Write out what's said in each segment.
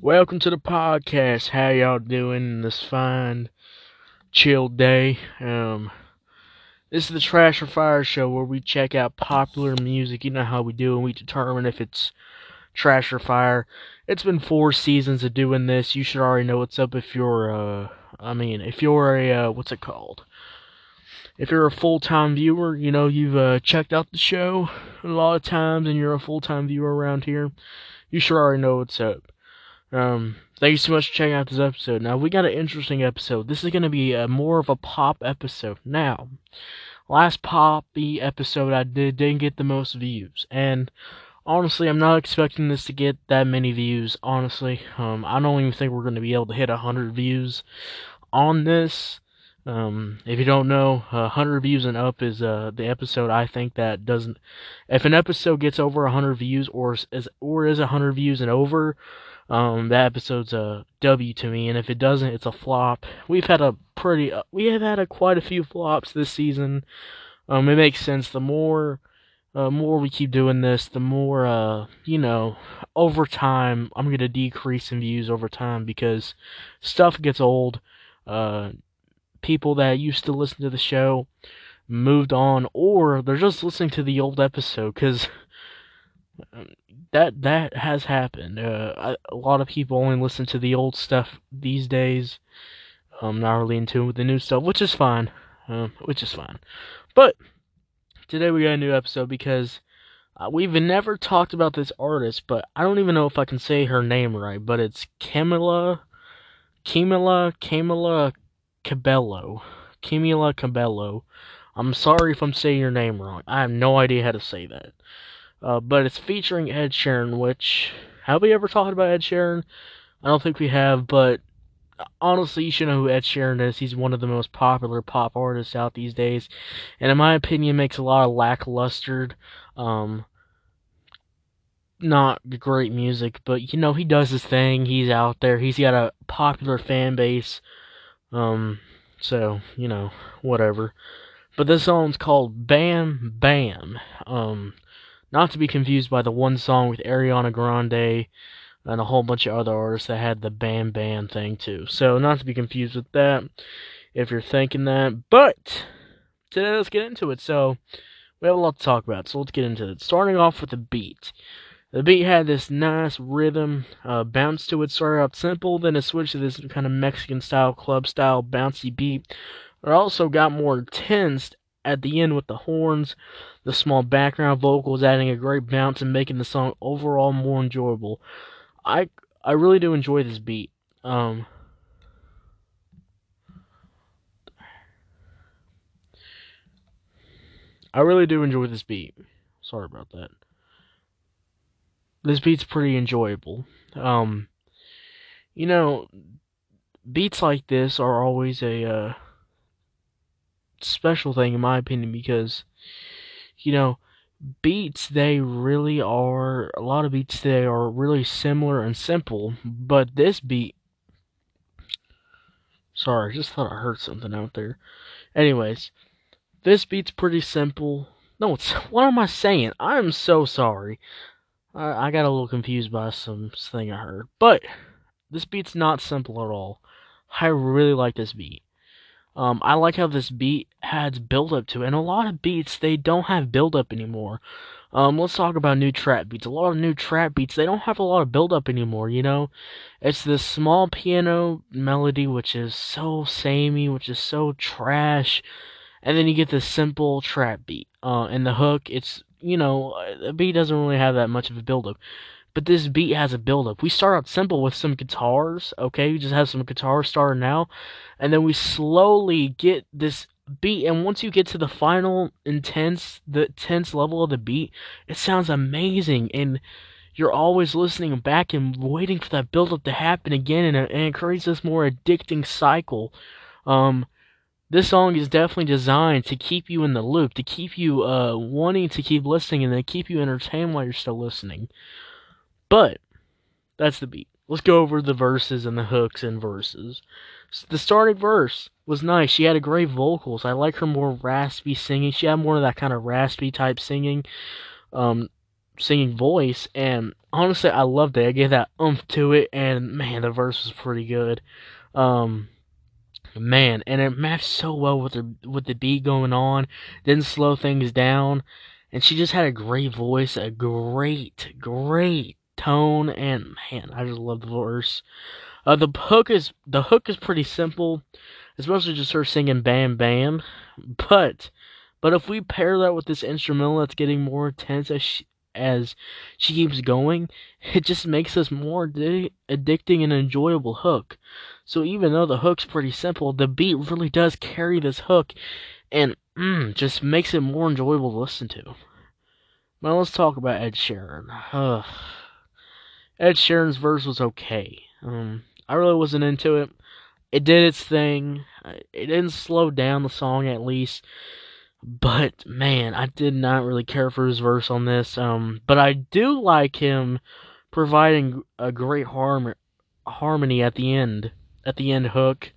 Welcome to the podcast. How y'all doing in this fine, chill day? Um, this is the Trash or Fire show where we check out popular music. You know how we do, and we determine if it's trash or fire. It's been four seasons of doing this. You should already know what's up if you're, uh, I mean, if you're a, uh, what's it called? If you're a full time viewer, you know, you've uh, checked out the show a lot of times and you're a full time viewer around here, you should already know what's up. Um, thank you so much for checking out this episode. Now, we got an interesting episode. This is going to be a, more of a pop episode. Now, last poppy episode I did didn't get the most views. And honestly, I'm not expecting this to get that many views, honestly. Um, I don't even think we're going to be able to hit 100 views on this. Um, if you don't know, uh, 100 views and up is uh, the episode I think that doesn't. If an episode gets over 100 views or is or is 100 views and over, um, that episode's a W to me, and if it doesn't, it's a flop. We've had a pretty, uh, we have had a, quite a few flops this season. Um, it makes sense. The more, uh, more we keep doing this, the more, uh, you know, over time, I'm gonna decrease in views over time because stuff gets old. Uh, people that used to listen to the show moved on, or they're just listening to the old episode because that that has happened. Uh, a lot of people only listen to the old stuff these days. I'm not really in tune with the new stuff, which is fine. Um, which is fine. But today we got a new episode because uh, we've never talked about this artist, but I don't even know if I can say her name right. But it's Camila, Camila, Camila Cabello, Camila Cabello. I'm sorry if I'm saying your name wrong. I have no idea how to say that. Uh, but it's featuring Ed Sheeran, which have we ever talked about Ed Sheeran? I don't think we have, but honestly, you should know who Ed Sheeran is. He's one of the most popular pop artists out these days, and in my opinion, makes a lot of lackluster, um, not great music. But you know, he does his thing. He's out there. He's got a popular fan base. Um, so you know, whatever. But this song's called Bam Bam. Um, not to be confused by the one song with Ariana Grande and a whole bunch of other artists that had the Bam Bam thing too. So not to be confused with that if you're thinking that. But today let's get into it. So we have a lot to talk about, so let's get into it. Starting off with the beat. The beat had this nice rhythm, uh, bounce to it. Started out simple, then it switched to this kind of Mexican style, club style, bouncy beat. It also got more intense at the end with the horns, the small background vocals adding a great bounce and making the song overall more enjoyable. I I really do enjoy this beat. Um I really do enjoy this beat. Sorry about that. This beat's pretty enjoyable. Um you know, beats like this are always a uh special thing in my opinion because you know beats they really are a lot of beats they are really similar and simple but this beat sorry just thought I heard something out there. Anyways this beat's pretty simple. No it's what am I saying? I'm so sorry. I, I got a little confused by some thing I heard but this beat's not simple at all. I really like this beat um, I like how this beat has build up to it, and a lot of beats they don't have build up anymore. Um, let's talk about new trap beats. A lot of new trap beats they don't have a lot of build up anymore. You know, it's this small piano melody which is so samey, which is so trash, and then you get this simple trap beat. Uh, and the hook, it's you know, the beat doesn't really have that much of a build up but this beat has a build up. We start out simple with some guitars, okay? We just have some guitars starting now, and then we slowly get this beat and once you get to the final intense the tense level of the beat, it sounds amazing and you're always listening back and waiting for that build up to happen again and it, and it creates this more addicting cycle. Um this song is definitely designed to keep you in the loop, to keep you uh, wanting to keep listening, and to keep you entertained while you're still listening. But that's the beat. Let's go over the verses and the hooks and verses. The starting verse was nice. She had a great vocals. I like her more raspy singing. She had more of that kind of raspy type singing. Um, singing voice, and honestly, I loved it. I gave that oomph to it, and man, the verse was pretty good. Um, man, and it matched so well with the with the beat going on. Didn't slow things down, and she just had a great voice, a great, great tone, and man, I just love the verse. Uh, the hook is the hook is pretty simple, especially just her singing "Bam Bam," but but if we pair that with this instrumental that's getting more intense as she, as she keeps going, it just makes us more addi- addicting and enjoyable hook. So even though the hook's pretty simple, the beat really does carry this hook and mm, just makes it more enjoyable to listen to. Now let's talk about Ed Sheeran. Ugh. Ed Sheeran's verse was okay. Um, I really wasn't into it. It did its thing. It didn't slow down the song at least. But man, I did not really care for his verse on this. Um, but I do like him providing a great harm- harmony at the end, at the end hook.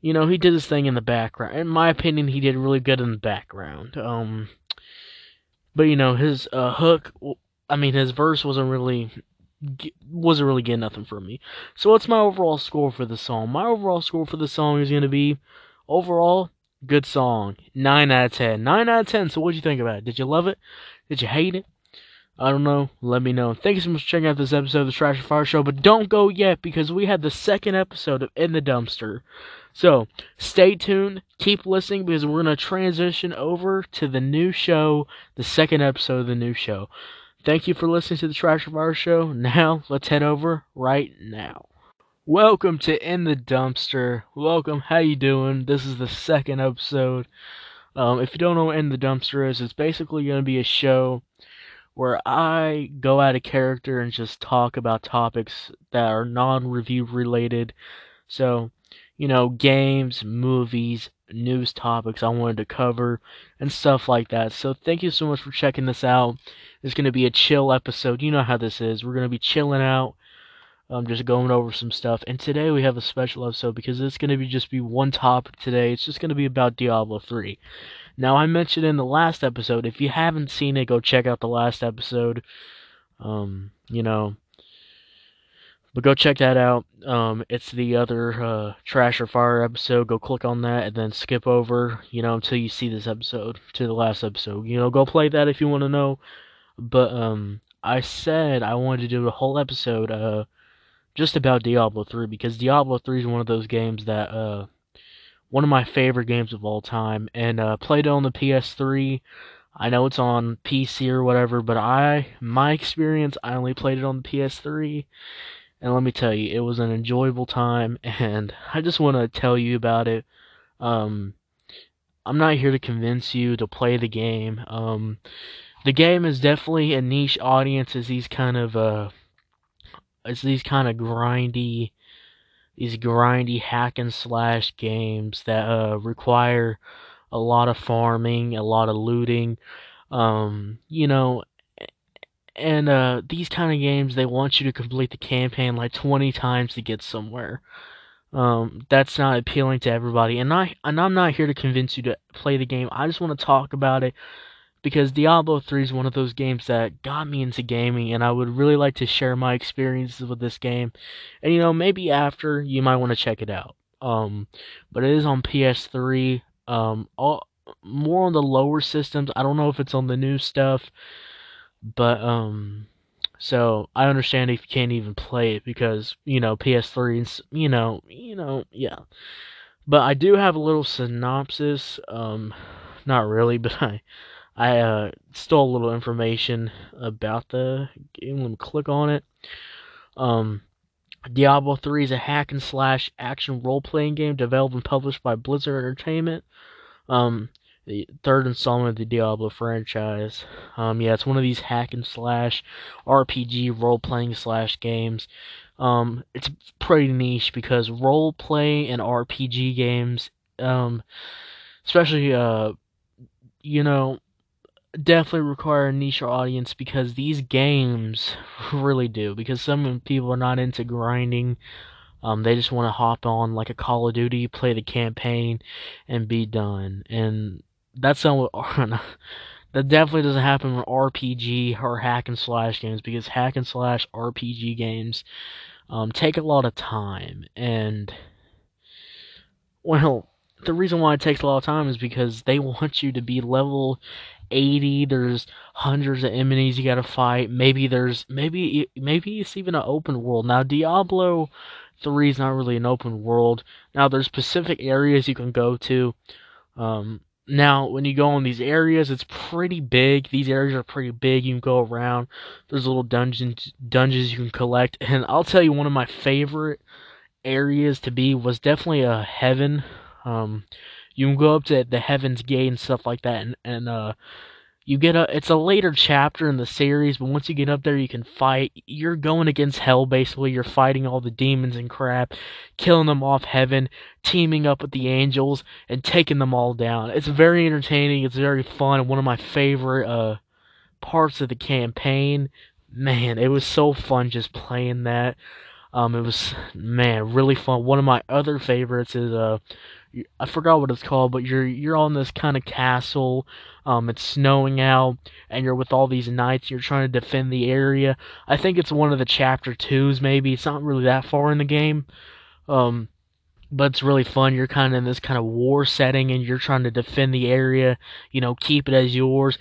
You know, he did his thing in the background. In my opinion, he did really good in the background. Um, but you know, his uh, hook, I mean, his verse wasn't really wasn't really getting nothing from me. So what's my overall score for the song? My overall score for the song is going to be overall good song. 9 out of 10. 9 out of 10. So what'd you think about it? Did you love it? Did you hate it? I don't know. Let me know. Thank you so much for checking out this episode of the Trash and Fire Show. But don't go yet because we have the second episode of In the Dumpster. So stay tuned. Keep listening because we're going to transition over to the new show, the second episode of the new show. Thank you for listening to the Trash or Fire Show. Now, let's head over right now. Welcome to In the Dumpster. Welcome. How you doing? This is the second episode. Um, if you don't know what In the Dumpster is, it's basically going to be a show where I go out of character and just talk about topics that are non-review related. So, you know, games, movies, news topics I wanted to cover and stuff like that. So thank you so much for checking this out. It's going to be a chill episode. You know how this is. We're going to be chilling out um, just going over some stuff. And today we have a special episode because it's going to be just be one topic today. It's just going to be about Diablo 3. Now, I mentioned in the last episode, if you haven't seen it, go check out the last episode. Um, you know, but go check that out. Um, it's the other uh, Trash or Fire episode. Go click on that and then skip over, you know, until you see this episode to the last episode. You know, go play that if you want to know. But um, I said I wanted to do a whole episode uh just about Diablo 3 because Diablo 3 is one of those games that uh one of my favorite games of all time and uh played it on the PS3. I know it's on PC or whatever, but I my experience I only played it on the PS3 and let me tell you, it was an enjoyable time and I just want to tell you about it. Um I'm not here to convince you to play the game. Um the game is definitely a niche audience as these kind of uh it's these kind of grindy these grindy hack and slash games that uh, require a lot of farming, a lot of looting, um, you know, and uh, these kind of games they want you to complete the campaign like 20 times to get somewhere. Um, that's not appealing to everybody, and I and I'm not here to convince you to play the game. I just want to talk about it because Diablo 3 is one of those games that got me into gaming and I would really like to share my experiences with this game. And you know, maybe after you might want to check it out. Um but it is on PS3 um all more on the lower systems. I don't know if it's on the new stuff, but um so I understand if you can't even play it because, you know, PS3 you know, you know, yeah. But I do have a little synopsis um not really, but I I uh, stole a little information about the game. Let me click on it. Um, Diablo 3 is a hack and slash action role playing game developed and published by Blizzard Entertainment. Um, the third installment of the Diablo franchise. Um, yeah, it's one of these hack and slash RPG role playing slash games. Um, it's pretty niche because role play and RPG games, um, especially uh, you know, definitely require a niche audience because these games really do. Because some people are not into grinding. Um, they just want to hop on like a Call of Duty, play the campaign, and be done. And that's not what That definitely doesn't happen with RPG or hack and slash games because hack and slash RPG games um, take a lot of time. And, well, the reason why it takes a lot of time is because they want you to be level 80 there's hundreds of enemies you gotta fight maybe there's maybe maybe it's even an open world. Now diablo 3 is not really an open world. Now there's specific areas you can go to um, now when you go in these areas it's pretty big. These areas are pretty big. You can go around. There's little dungeons dungeons you can collect. And i'll tell you one of my favorite areas to be was definitely a heaven. Um, you can go up to the Heaven's Gate and stuff like that, and and uh, you get a. It's a later chapter in the series, but once you get up there, you can fight. You're going against hell basically. You're fighting all the demons and crap, killing them off heaven, teaming up with the angels, and taking them all down. It's very entertaining. It's very fun. One of my favorite uh parts of the campaign. Man, it was so fun just playing that. Um, it was man really fun. One of my other favorites is uh I forgot what it's called, but you're you're on this kind of castle. Um, it's snowing out, and you're with all these knights. You're trying to defend the area. I think it's one of the chapter twos, maybe. It's not really that far in the game. Um, but it's really fun. You're kind of in this kind of war setting, and you're trying to defend the area. You know, keep it as yours.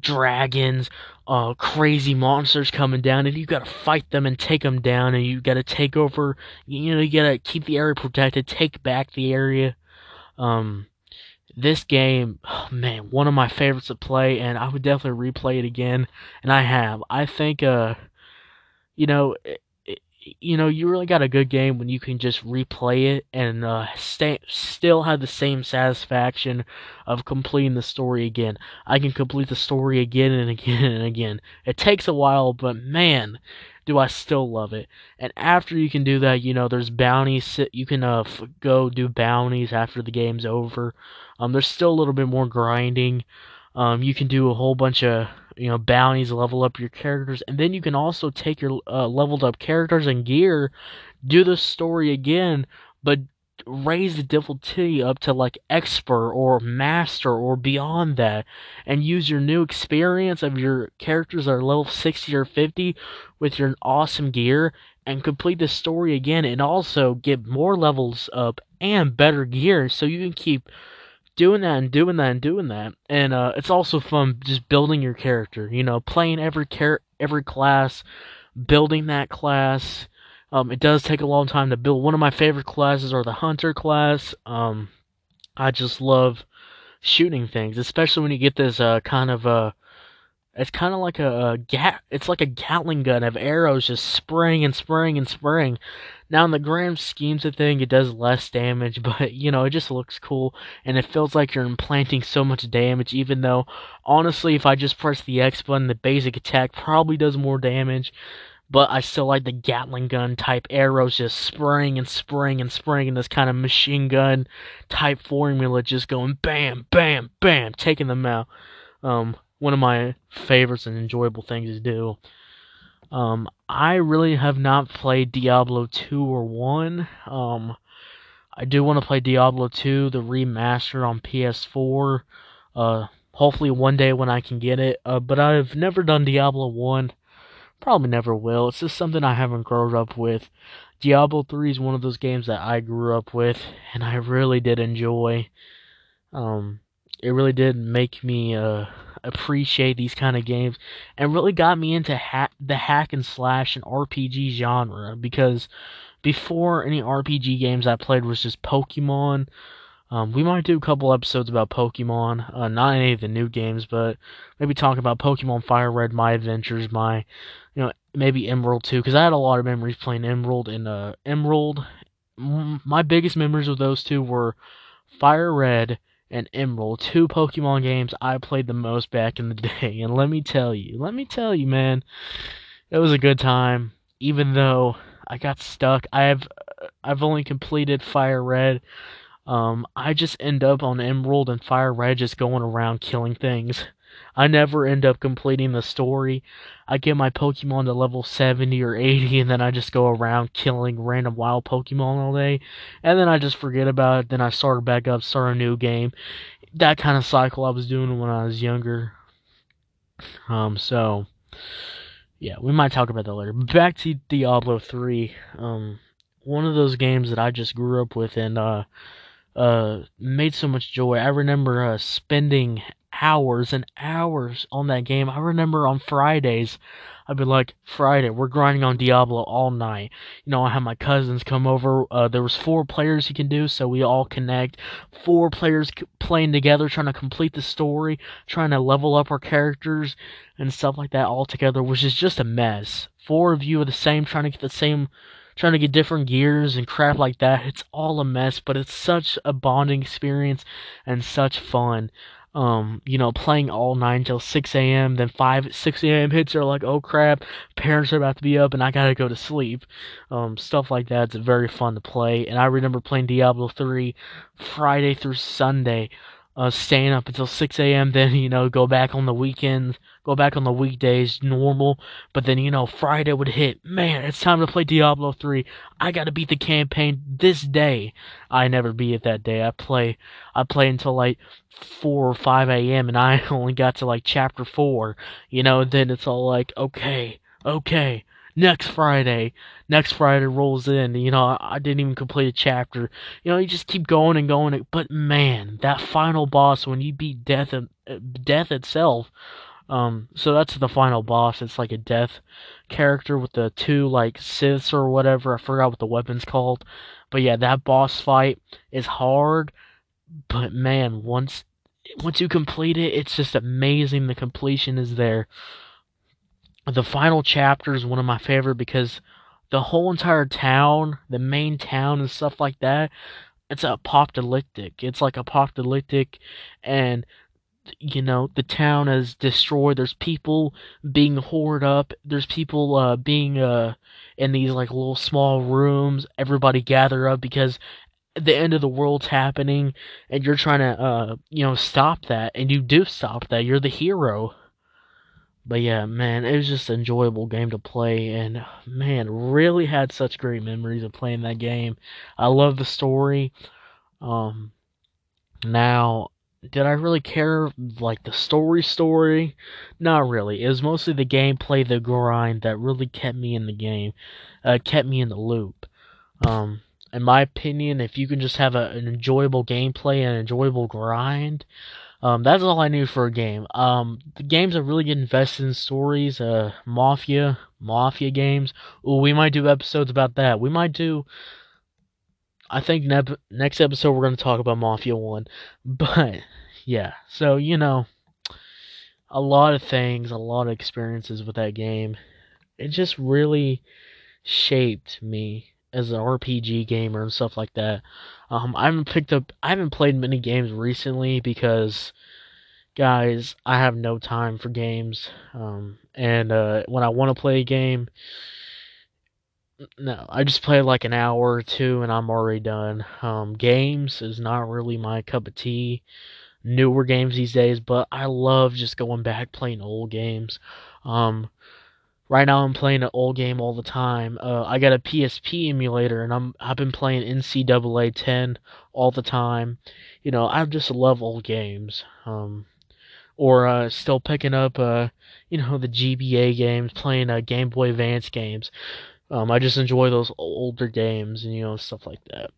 Dragons, uh, crazy monsters coming down, and you gotta fight them and take them down, and you gotta take over. You know, you gotta keep the area protected, take back the area. Um, this game, oh man, one of my favorites to play, and I would definitely replay it again, and I have. I think, uh, you know, it, it, you know, you really got a good game when you can just replay it and uh, stay, still have the same satisfaction of completing the story again. I can complete the story again and again and again. It takes a while, but man, do I still love it. And after you can do that, you know, there's bounties. You can uh, go do bounties after the game's over. Um, there's still a little bit more grinding. Um, you can do a whole bunch of you know bounties, level up your characters, and then you can also take your uh, leveled up characters and gear, do the story again, but raise the difficulty up to like expert or master or beyond that and use your new experience of your characters that are level 60 or 50 with your awesome gear and complete the story again and also get more levels up and better gear so you can keep doing that and doing that and doing that. And uh, it's also fun just building your character you know playing every char- every class building that class um, it does take a long time to build. One of my favorite classes are the hunter class. Um, I just love shooting things, especially when you get this uh, kind of uh, it's kind of like a, a gat. It's like a Gatling gun of arrows just spraying and spraying and spraying. Now, in the grand schemes of thing, it does less damage, but you know, it just looks cool, and it feels like you're implanting so much damage. Even though, honestly, if I just press the X button, the basic attack probably does more damage but I still like the Gatling gun type arrows just spraying and spraying and spraying in this kind of machine gun type formula, just going bam, bam, bam, taking them out. Um, one of my favorites and enjoyable things to do. Um, I really have not played Diablo 2 or 1. Um, I do want to play Diablo 2, the remaster on PS4. Uh, hopefully one day when I can get it. Uh, but I've never done Diablo 1. Probably never will. It's just something I haven't grown up with. Diablo 3 is one of those games that I grew up with, and I really did enjoy. Um, it really did make me uh, appreciate these kind of games, and really got me into ha- the hack and slash and RPG genre. Because before any RPG games I played was just Pokemon. Um, we might do a couple episodes about Pokemon, uh, not any of the new games, but maybe talk about Pokemon Fire Red, my adventures, my you know, maybe Emerald too, because I had a lot of memories playing Emerald and uh, Emerald. My biggest memories of those two were Fire Red and Emerald, two Pokemon games I played the most back in the day. And let me tell you, let me tell you, man, it was a good time. Even though I got stuck, I've I've only completed Fire Red. Um, I just end up on Emerald and Fire Red, just going around killing things. I never end up completing the story. I get my Pokemon to level 70 or 80 and then I just go around killing random wild Pokemon all day. And then I just forget about it. Then I start back up, start a new game. That kind of cycle I was doing when I was younger. Um, so yeah, we might talk about that later. Back to Diablo 3. Um, one of those games that I just grew up with and uh, uh, made so much joy. I remember uh, spending hours and hours on that game. I remember on Fridays, I'd be like, Friday, we're grinding on Diablo all night. You know, I had my cousins come over. Uh, there was four players you can do, so we all connect. Four players playing together, trying to complete the story, trying to level up our characters and stuff like that all together, which is just a mess. Four of you are the same, trying to get the same trying to get different gears and crap like that. It's all a mess, but it's such a bonding experience and such fun um, you know, playing all night until 6 a.m. Then 5, 6 a.m. hits are like, oh crap, parents are about to be up and I gotta go to sleep. Um, stuff like that. It's very fun to play. And I remember playing Diablo 3 Friday through Sunday uh, staying up until 6 a.m. Then you know go back on the weekends, go back on the weekdays normal. But then you know Friday would hit. Man, it's time to play Diablo 3. I got to beat the campaign this day. I never beat it that day. I play, I play until like 4 or 5 a.m. and I only got to like chapter 4. You know, then it's all like okay, okay next Friday, next Friday rolls in. You know, I, didn't even complete a chapter. You know, you just keep going and going. But man, that final boss when you beat death, uh, death itself. Um, so that's the final boss. It's like a death character with the two like scythes or whatever. I forgot what the weapon's called. But yeah, that boss fight is hard. But man, once once you complete it, it's just amazing. The completion is there the final chapter is one of my favorite because the whole entire town, the main town and stuff like that, it's apocalyptic. It's like apocalyptic and you know, the town is destroyed. There's people being hoarded up. There's people uh being uh in these like little small rooms. Everybody gather up because the end of the world's happening and you're trying to uh you know stop that and you do stop that. You're the hero but yeah, man, it was just an enjoyable game to play, and man, really had such great memories of playing that game. I love the story. Um, now, did I really care like the story story? Not really. It was mostly the gameplay, the grind that really kept me in the game, uh, kept me in the loop. Um, in my opinion, if you can just have a, an enjoyable gameplay and enjoyable grind, um, that's all I knew for a game. Um, the games are really invested in stories. Uh, Mafia, Mafia games. Ooh, we might do episodes about that. We might do. I think ne- next episode we're going to talk about Mafia 1. But, yeah. So, you know, a lot of things, a lot of experiences with that game. It just really shaped me as an RPG gamer and stuff like that. Um, I haven't picked up, I haven't played many games recently because, guys, I have no time for games. Um, and uh, when I want to play a game, no, I just play like an hour or two and I'm already done. Um, games is not really my cup of tea. Newer games these days, but I love just going back playing old games. Um, Right now, I'm playing an old game all the time. Uh, I got a PSP emulator, and I'm I've been playing NCAA 10 all the time. You know, I just love old games. Um, or uh, still picking up, uh, you know, the GBA games, playing uh, Game Boy Advance games. Um, I just enjoy those older games and you know stuff like that.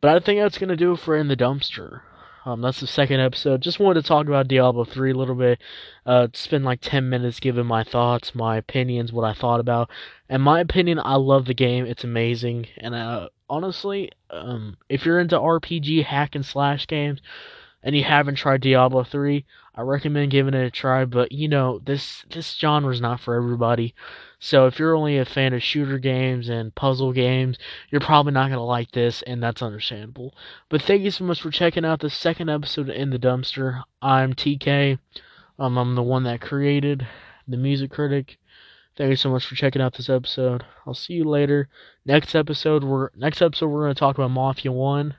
But I think that's gonna do it for in the dumpster. Um, that's the second episode. Just wanted to talk about Diablo 3 a little bit. Uh, spend like 10 minutes giving my thoughts, my opinions, what I thought about. And my opinion, I love the game. It's amazing. And uh, honestly, um, if you're into RPG hack and slash games and you haven't tried Diablo 3, I recommend giving it a try. But you know, this this genre is not for everybody. So if you're only a fan of shooter games and puzzle games, you're probably not going to like this, and that's understandable. But thank you so much for checking out the second episode In the Dumpster. I'm TK. Um, I'm the one that created the music critic. Thank you so much for checking out this episode. I'll see you later. Next episode, we're next episode we're going to talk about Mafia One.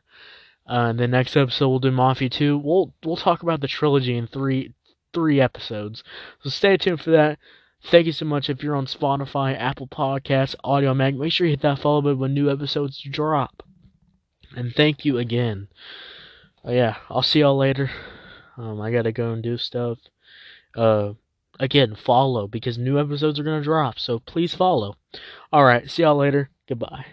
Uh, the next episode we'll do Mafia Two. We'll we'll talk about the trilogy in three three episodes. So stay tuned for that. Thank you so much. If you're on Spotify, Apple Podcasts, Audiomack. make sure you hit that follow button when new episodes drop. And thank you again. Uh, yeah, I'll see y'all later. Um, I gotta go and do stuff. Uh, again, follow because new episodes are gonna drop. So please follow. All right, see y'all later. Goodbye.